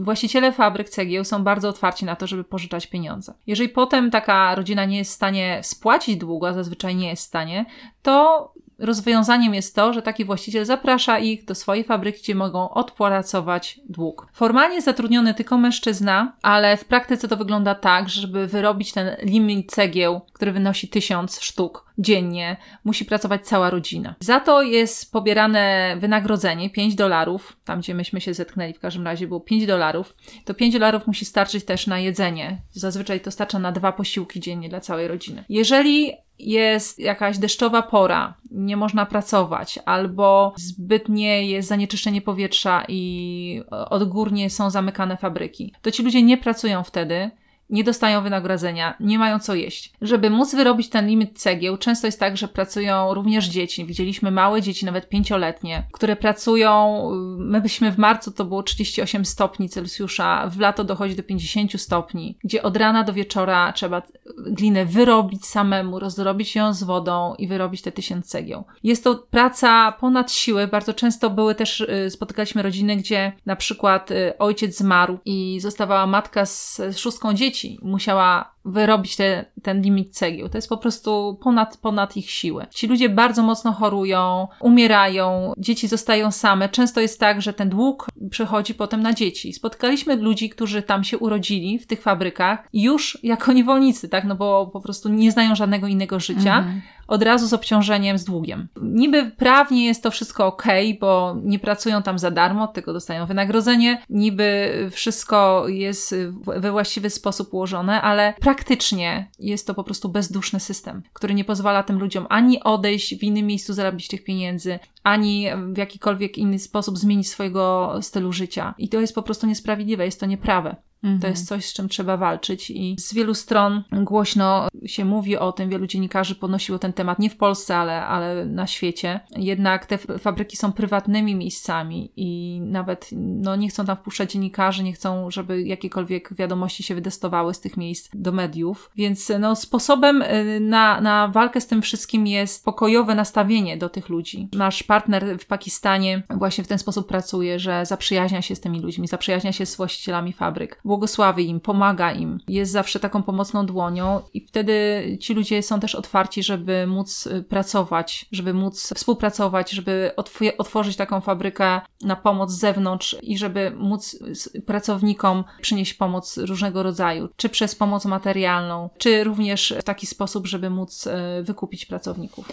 Właściciele fabryk cegieł są bardzo otwarci na to, żeby pożyczać pieniądze. Jeżeli potem taka rodzina nie jest w stanie spłacić długu, a zazwyczaj nie jest w stanie, to rozwiązaniem jest to, że taki właściciel zaprasza ich do swojej fabryki, gdzie mogą odpłacować dług. Formalnie zatrudniony tylko mężczyzna, ale w praktyce to wygląda tak, że żeby wyrobić ten limit cegieł, który wynosi tysiąc sztuk dziennie, musi pracować cała rodzina. Za to jest pobierane wynagrodzenie 5 dolarów, tam gdzie myśmy się zetknęli w każdym razie było 5 dolarów. To 5 dolarów musi starczyć też na jedzenie. Zazwyczaj to starcza na dwa posiłki dziennie dla całej rodziny. Jeżeli jest jakaś deszczowa pora, nie można pracować, albo zbytnie jest zanieczyszczenie powietrza i odgórnie są zamykane fabryki, to ci ludzie nie pracują wtedy, nie dostają wynagrodzenia, nie mają co jeść. Żeby móc wyrobić ten limit cegieł, często jest tak, że pracują również dzieci. Widzieliśmy małe dzieci, nawet pięcioletnie, które pracują, my byśmy w marcu to było 38 stopni Celsjusza, w lato dochodzi do 50 stopni, gdzie od rana do wieczora trzeba glinę wyrobić samemu, rozdrobić ją z wodą i wyrobić te tysiąc cegieł. Jest to praca ponad siły. Bardzo często były też, y, spotykaliśmy rodziny, gdzie na przykład y, ojciec zmarł i zostawała matka z szóstką dzieci. Musiała wyrobić te, ten limit cegieł. To jest po prostu ponad, ponad ich siłę. Ci ludzie bardzo mocno chorują, umierają, dzieci zostają same. Często jest tak, że ten dług przechodzi potem na dzieci. Spotkaliśmy ludzi, którzy tam się urodzili w tych fabrykach już jako niewolnicy, tak? No bo po prostu nie znają żadnego innego życia Mhm. Od razu z obciążeniem, z długiem. Niby prawnie jest to wszystko ok, bo nie pracują tam za darmo, tylko dostają wynagrodzenie. Niby wszystko jest w- we właściwy sposób ułożone, ale praktycznie jest to po prostu bezduszny system, który nie pozwala tym ludziom ani odejść w innym miejscu, zarobić tych pieniędzy, ani w jakikolwiek inny sposób zmienić swojego stylu życia. I to jest po prostu niesprawiedliwe, jest to nieprawe. Mhm. To jest coś, z czym trzeba walczyć i z wielu stron głośno się mówi o tym, wielu dziennikarzy podnosiło ten temat nie w Polsce, ale, ale na świecie. Jednak te fabryki są prywatnymi miejscami i nawet no, nie chcą tam wpuszczać dziennikarzy, nie chcą, żeby jakiekolwiek wiadomości się wydestowały z tych miejsc do mediów. Więc no, sposobem y, na, na walkę z tym wszystkim jest pokojowe nastawienie do tych ludzi. Nasz partner w Pakistanie właśnie w ten sposób pracuje, że zaprzyjaźnia się z tymi ludźmi, zaprzyjaźnia się z właścicielami fabryk, błogosławi im, pomaga im, jest zawsze taką pomocną dłonią i wtedy ci ludzie są też otwarci, żeby móc y, pracować, żeby móc współpracować, żeby otworzyć taką fabrykę na pomoc z zewnątrz i żeby móc pracownikom przynieść pomoc różnego rodzaju, czy przez pomoc materialną, czy również w taki sposób, żeby móc y, wykupić pracowników.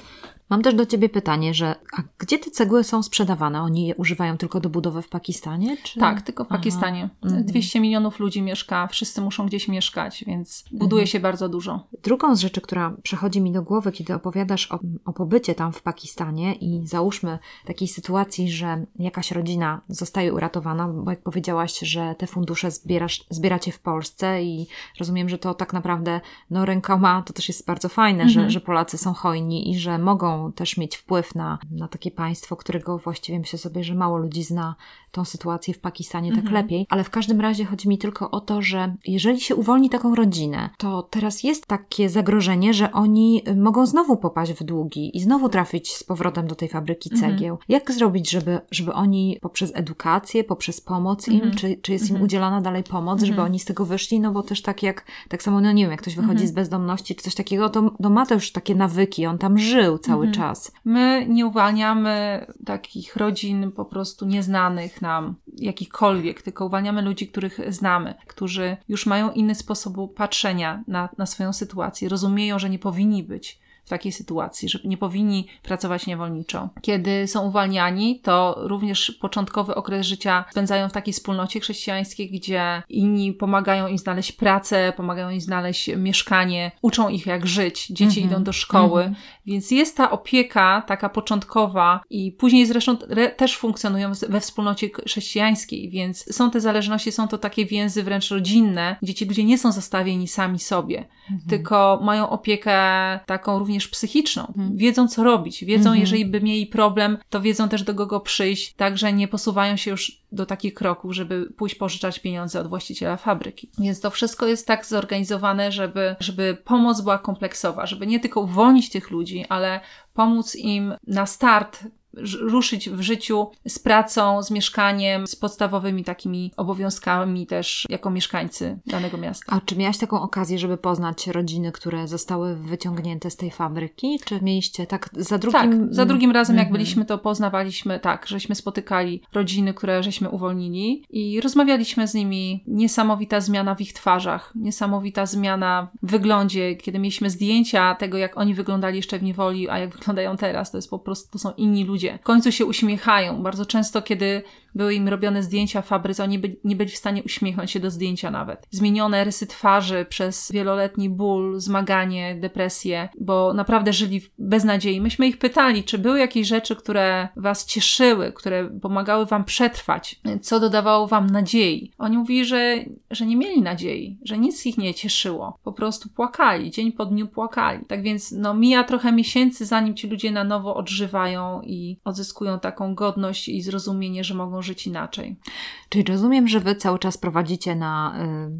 Mam też do Ciebie pytanie, że a gdzie te cegły są sprzedawane? Oni je używają tylko do budowy w Pakistanie? Czy... Tak, tylko w Pakistanie. Aha. 200 mhm. milionów ludzi mieszka, wszyscy muszą gdzieś mieszkać, więc buduje mhm. się bardzo dużo. Drugą z rzeczy, która przychodzi mi do głowy, kiedy opowiadasz o, o pobycie tam w Pakistanie i załóżmy takiej sytuacji, że jakaś rodzina zostaje uratowana, bo jak powiedziałaś, że te fundusze zbierasz, zbieracie w Polsce i rozumiem, że to tak naprawdę no, rękoma to też jest bardzo fajne, mhm. że, że Polacy są hojni i że mogą też mieć wpływ na, na takie państwo, którego właściwie myślę sobie, że mało ludzi zna tą sytuację w Pakistanie tak mhm. lepiej. Ale w każdym razie chodzi mi tylko o to, że jeżeli się uwolni taką rodzinę, to teraz jest takie zagrożenie, że oni mogą znowu popaść w długi i znowu trafić z powrotem do tej fabryki mhm. cegieł. Mhm. Jak zrobić, żeby, żeby oni poprzez edukację, poprzez pomoc im, mhm. czy, czy jest im mhm. udzielana dalej pomoc, żeby mhm. oni z tego wyszli? No bo też tak jak, tak samo, no nie wiem, jak ktoś wychodzi z bezdomności czy coś takiego, to, to ma też takie nawyki, on tam żył cały czas. My nie uwalniamy takich rodzin po prostu nieznanych nam, jakichkolwiek, tylko uwalniamy ludzi, których znamy, którzy już mają inny sposób patrzenia na, na swoją sytuację, rozumieją, że nie powinni być w takiej sytuacji, że nie powinni pracować niewolniczo. Kiedy są uwalniani, to również początkowy okres życia spędzają w takiej wspólnocie chrześcijańskiej, gdzie inni pomagają im znaleźć pracę, pomagają im znaleźć mieszkanie, uczą ich jak żyć, dzieci -hmm. idą do szkoły, -hmm. więc jest ta opieka taka początkowa i później zresztą też funkcjonują we wspólnocie chrześcijańskiej, więc są te zależności, są to takie więzy wręcz rodzinne, gdzie ci ludzie nie są zostawieni sami sobie, -hmm. tylko mają opiekę taką również również psychiczną. Mhm. Wiedzą, co robić. Wiedzą, mhm. jeżeli by mieli problem, to wiedzą też do kogo przyjść. Także nie posuwają się już do takich kroków, żeby pójść pożyczać pieniądze od właściciela fabryki. Więc to wszystko jest tak zorganizowane, żeby, żeby pomoc była kompleksowa, żeby nie tylko uwolnić tych ludzi, ale pomóc im na start ruszyć w życiu z pracą, z mieszkaniem, z podstawowymi takimi obowiązkami też jako mieszkańcy danego miasta. A czy miałaś taką okazję, żeby poznać rodziny, które zostały wyciągnięte z tej fabryki? Czy mieliście tak za drugim... Tak, za drugim razem jak mhm. byliśmy, to poznawaliśmy tak, żeśmy spotykali rodziny, które żeśmy uwolnili i rozmawialiśmy z nimi. Niesamowita zmiana w ich twarzach, niesamowita zmiana w wyglądzie, kiedy mieliśmy zdjęcia tego, jak oni wyglądali jeszcze w niewoli, a jak wyglądają teraz. To jest po prostu, to są inni ludzie ludzie. W końcu się uśmiechają. Bardzo często, kiedy były im robione zdjęcia fabryce, oni by, nie byli w stanie uśmiechnąć się do zdjęcia nawet. Zmienione rysy twarzy przez wieloletni ból, zmaganie, depresję, bo naprawdę żyli bez nadziei. Myśmy ich pytali, czy były jakieś rzeczy, które was cieszyły, które pomagały wam przetrwać, co dodawało wam nadziei. Oni mówili, że, że nie mieli nadziei, że nic ich nie cieszyło. Po prostu płakali, dzień po dniu płakali. Tak więc no, mija trochę miesięcy, zanim ci ludzie na nowo odżywają i odzyskują taką godność i zrozumienie, że mogą żyć inaczej. Czyli rozumiem, że Wy cały czas prowadzicie na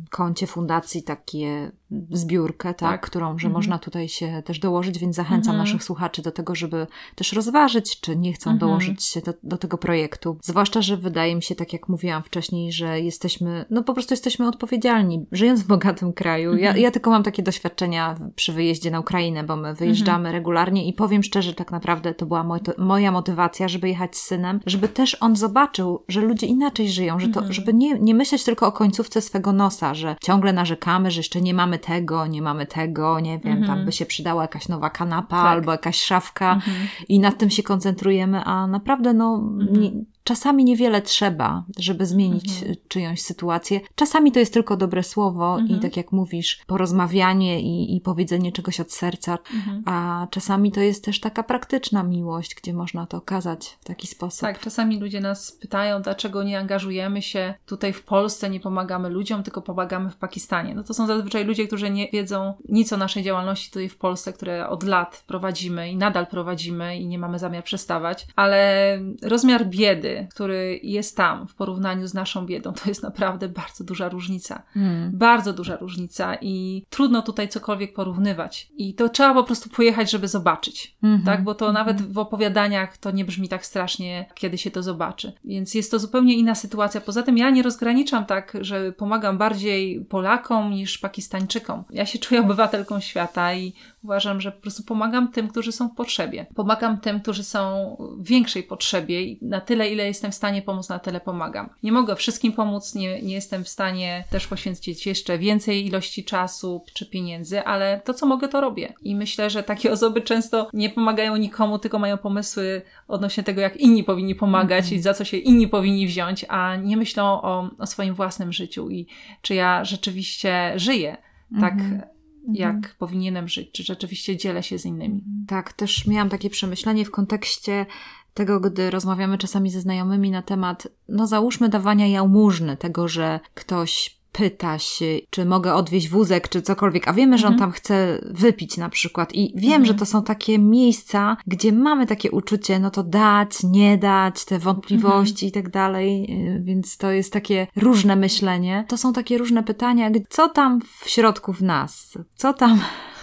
y, koncie fundacji takie zbiórkę, tak, tak. którą, że mhm. można tutaj się też dołożyć, więc zachęcam mhm. naszych słuchaczy do tego, żeby też rozważyć, czy nie chcą mhm. dołożyć się do, do tego projektu. Zwłaszcza, że wydaje mi się, tak jak mówiłam wcześniej, że jesteśmy, no po prostu jesteśmy odpowiedzialni, żyjąc w bogatym kraju. Ja, ja tylko mam takie doświadczenia przy wyjeździe na Ukrainę, bo my wyjeżdżamy regularnie i powiem szczerze, tak naprawdę to była moj, to, moja motywacja, żeby jechać z synem, żeby też on zobaczył, że ludzie inaczej żyją, że to, żeby nie, nie myśleć tylko o końcówce swego nosa, że ciągle narzekamy, że jeszcze nie mamy tego, nie mamy tego, nie wiem, mhm. tam by się przydała jakaś nowa kanapa tak. albo jakaś szafka mhm. i nad tym się koncentrujemy, a naprawdę no, mhm. nie, czasami niewiele trzeba, żeby zmienić mhm. czyjąś sytuację. Czasami to jest tylko dobre słowo mhm. i tak jak mówisz, porozmawianie i, i powiedzenie czegoś od serca, mhm. a czasami to jest też taka praktyczna miłość, gdzie można to okazać w taki sposób. Tak, czasami ludzie nas pytają, dlaczego nie angażujemy się tutaj w Polsce, nie pomagamy ludziom, tylko pomagamy w Pakistanie. No to są zazwyczaj ludzie, którzy nie wiedzą nic o naszej działalności tutaj w Polsce, które od lat prowadzimy i nadal prowadzimy i nie mamy zamiar przestawać, ale rozmiar biedy, który jest tam w porównaniu z naszą biedą, to jest naprawdę bardzo duża różnica. Hmm. Bardzo duża różnica i trudno tutaj cokolwiek porównywać. I to trzeba po prostu pojechać, żeby zobaczyć, mm -hmm. tak? Bo to mm -hmm. nawet w opowiadaniach to nie brzmi tak strasznie, kiedy się to zobaczy. Więc jest to zupełnie inna sytuacja. Poza tym ja nie rozgraniczam tak, że pomagam bardziej Polakom niż Pakistańczykom. Ja się czuję obywatelką świata i Uważam, że po prostu pomagam tym, którzy są w potrzebie. Pomagam tym, którzy są w większej potrzebie i na tyle, ile jestem w stanie pomóc, na tyle pomagam. Nie mogę wszystkim pomóc, nie, nie jestem w stanie też poświęcić jeszcze więcej ilości czasu czy pieniędzy, ale to, co mogę, to robię. I myślę, że takie osoby często nie pomagają nikomu, tylko mają pomysły odnośnie tego, jak inni powinni pomagać mm i za co się inni powinni wziąć, a nie myślą o, o swoim własnym życiu i czy ja rzeczywiście żyję tak mm -hmm jak mhm. powinienem żyć, czy rzeczywiście dzielę się z innymi. Tak, też miałam takie przemyślenie w kontekście tego, gdy rozmawiamy czasami ze znajomymi na temat, no załóżmy dawania jałmużny, tego, że ktoś pyta się, czy mogę odwieźć wózek, czy cokolwiek, a wiemy, że on mhm. tam chce wypić na przykład. I wiem, mhm. że to są takie miejsca, gdzie mamy takie uczucie, no to dać, nie dać, te wątpliwości mhm. i tak dalej, y, więc to jest takie różne myślenie. To są takie różne pytania, co tam w środku w nas, co tam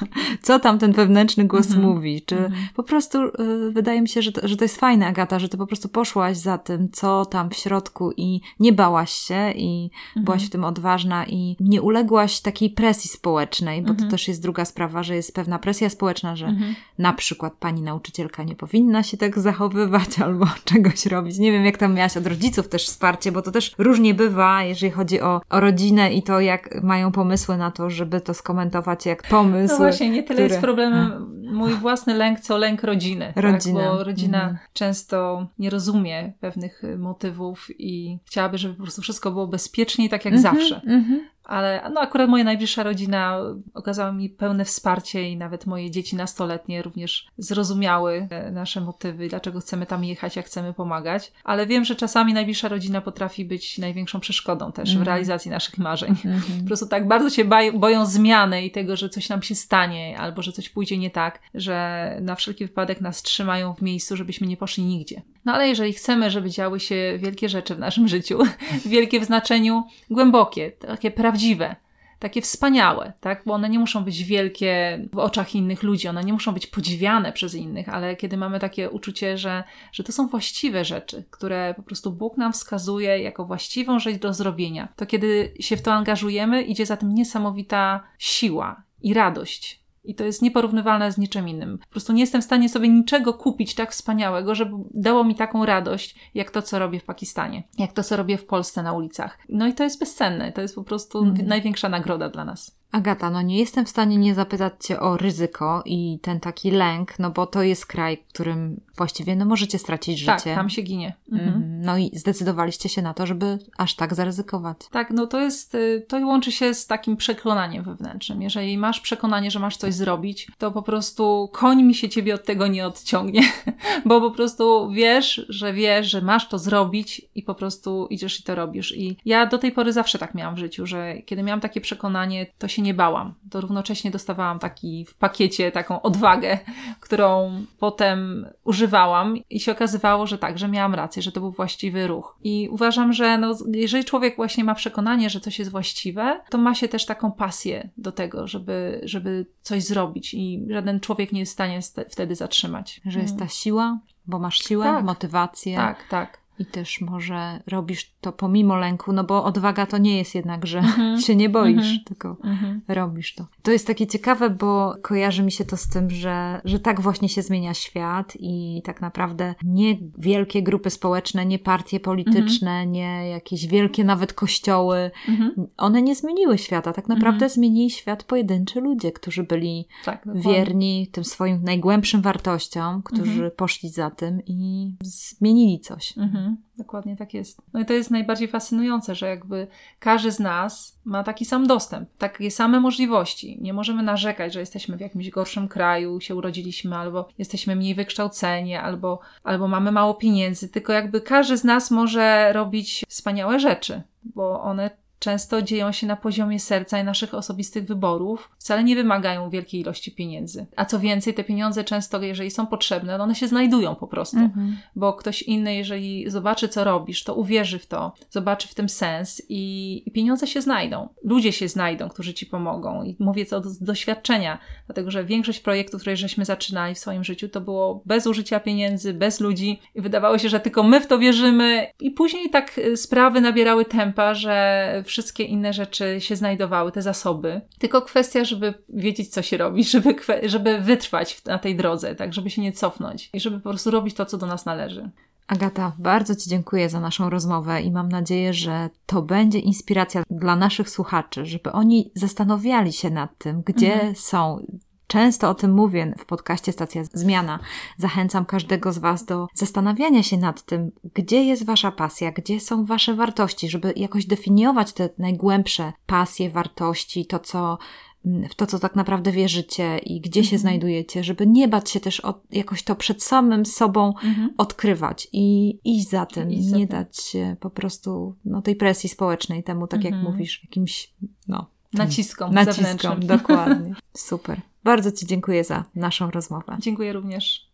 co tam ten wewnętrzny głos mm -hmm. mówi. Czy mm -hmm. po prostu y, wydaje mi się, że to, że to jest fajne, Agata, że ty po prostu poszłaś za tym, co tam w środku i nie bałaś się i mm -hmm. byłaś w tym odważna i nie uległaś takiej presji społecznej, bo to mhm. też jest druga sprawa, że jest pewna presja społeczna, że mhm. na przykład pani nauczycielka nie powinna się tak zachowywać albo czegoś robić. Nie wiem, jak tam miałaś od rodziców też wsparcie, bo to też różnie bywa, jeżeli chodzi o, o rodzinę i to, jak mają pomysły na to, żeby to skomentować jak pomysł. Właśnie, nie tyle które... jest problemem mój własny lęk, co lęk rodziny. Rodzina. Tak? Bo rodzina mhm. często nie rozumie pewnych motywów i chciałaby, żeby po prostu wszystko było bezpiecznie i tak jak mhm, zawsze. Mhm ale no akurat moja najbliższa rodzina okazała mi pełne wsparcie i nawet moje dzieci nastoletnie również zrozumiały e, nasze motywy, dlaczego chcemy tam jechać, jak chcemy pomagać. Ale wiem, że czasami najbliższa rodzina potrafi być największą przeszkodą też mm. w mhm. realizacji naszych marzeń. Mm -hmm. Po prostu tak bardzo się boją zmiany i tego, że coś nam się stanie albo że coś pójdzie nie tak, że na wszelki wypadek nas trzymają w miejscu, żebyśmy nie poszli nigdzie. No ale jeżeli chcemy, żeby działy się wielkie rzeczy w naszym życiu, wielkie w znaczeniu głębokie, takie prawdziwe, takie wspaniałe, tak? Bo one nie muszą być wielkie w oczach innych ludzi, one nie muszą być podziwiane przez innych, ale kiedy mamy takie uczucie, że, że to są właściwe rzeczy, które po prostu Bóg nam wskazuje jako właściwą rzecz do zrobienia, to kiedy się w to angażujemy, idzie za tym niesamowita siła i radość i to jest nieporównywalne z niczym innym. Po prostu nie jestem w stanie sobie niczego kupić tak wspaniałego, żeby dało mi taką radość, jak to, co robię w Pakistanie, jak to, co robię w Polsce na ulicach. No i to jest bezcenne. To jest po prostu mm. największa nagroda dla nas. Agata, no nie jestem w stanie nie zapytać Cię o ryzyko i ten taki lęk, no bo to jest kraj, w którym właściwie no możecie stracić tak, życie. Tak, tam się ginie. Mhm. mhm. No i zdecydowaliście się na to, żeby aż tak zaryzykować. Tak, no to jest, y, to łączy się z takim przekonaniem wewnętrznym. Jeżeli masz przekonanie, że masz coś zrobić, to po prostu koń mi się Ciebie od tego nie odciągnie, bo po prostu wiesz, że wiesz, że masz to zrobić i po prostu idziesz i to robisz. I ja do tej pory zawsze tak miałam w życiu, że kiedy miałam takie przekonanie, to się się nie bałam. To równocześnie dostawałam taki w pakiecie taką odwagę, którą potem używałam i się okazywało, że tak, że miałam rację, że to był właściwy ruch. I uważam, że no, jeżeli człowiek właśnie ma przekonanie, że coś jest właściwe, to ma się też taką pasję do tego, żeby, żeby coś zrobić i żaden człowiek nie jest w stanie wtedy zatrzymać. Że jest ta siła, bo masz siłę, tak, motywację. Tak, tak i też może robisz to pomimo lęku, no bo odwaga to nie jest jednak, że mm-hmm. się nie boisz, mm-hmm. tylko mm-hmm. robisz to. To jest takie ciekawe, bo kojarzy mi się to z tym, że, że tak właśnie się zmienia świat i tak naprawdę nie wielkie grupy społeczne, nie partie polityczne, mhm. nie jakieś wielkie nawet kościoły, mhm. one nie zmieniły świata. Tak naprawdę mhm. zmienili świat pojedynczy ludzie, którzy byli tak, wierni tym swoim najgłębszym wartościom, którzy poszli za tym i zmienili coś. Mhm, dokładnie tak jest. No i to jest najbardziej fascynujące, że jakby każdy z nas ma taki sam dostęp, takie same możliwości. Nie możemy narzekać, że jesteśmy w jakimś gorszym kraju, się urodziliśmy, albo jesteśmy mniej wykształceni, albo, albo mamy mało pieniędzy, tylko jakby każdy z nas może robić wspaniałe rzeczy, bo one często dzieją się na poziomie serca i naszych osobistych wyborów, wcale nie wymagają wielkiej ilości pieniędzy. A co więcej, te pieniądze często, jeżeli są potrzebne, no one się znajdują po prostu, mhm. bo ktoś inny, jeżeli zobaczy, co robisz, to uwierzy w to, zobaczy w tym sens i, i pieniądze się znajdą. Ludzie się znajdą, którzy ci pomogą. I mówię to z doświadczenia, dlatego że większość projektów, które żeśmy zaczynali w swoim życiu, to było bez użycia pieniędzy, bez ludzi i wydawało się, że tylko my w to wierzymy i później tak y, sprawy nabierały tempa, że wszystkie inne rzeczy się znajdowały, te zasoby. Tylko kwestia, żeby wiedzieć, co się robi, żeby, żeby wytrwać na tej drodze, tak, żeby się nie cofnąć i żeby po prostu robić to, co do nas należy. Agata, bardzo Ci dziękuję za naszą rozmowę i mam nadzieję, że to będzie inspiracja dla naszych słuchaczy, żeby oni zastanawiali się nad tym, gdzie mhm. są Często o tym mówię w podcaście Stacja Zmiana. Zachęcam każdego z Was do zastanawiania się nad tym, gdzie jest Wasza pasja, gdzie są Wasze wartości, żeby jakoś definiować te najgłębsze pasje, wartości, to co w to, co tak naprawdę wierzycie i gdzie się mhm. znajdujecie, żeby nie bać się też od, jakoś to przed samym sobą mhm. odkrywać i iść za tym, I nie dać się po prostu no, tej presji społecznej temu, tak jak mhm. mówisz, jakimś no, naciskom, naciskom dokładnie. Super. Bardzo Ci dziękuję za naszą rozmowę. Dziękuję również.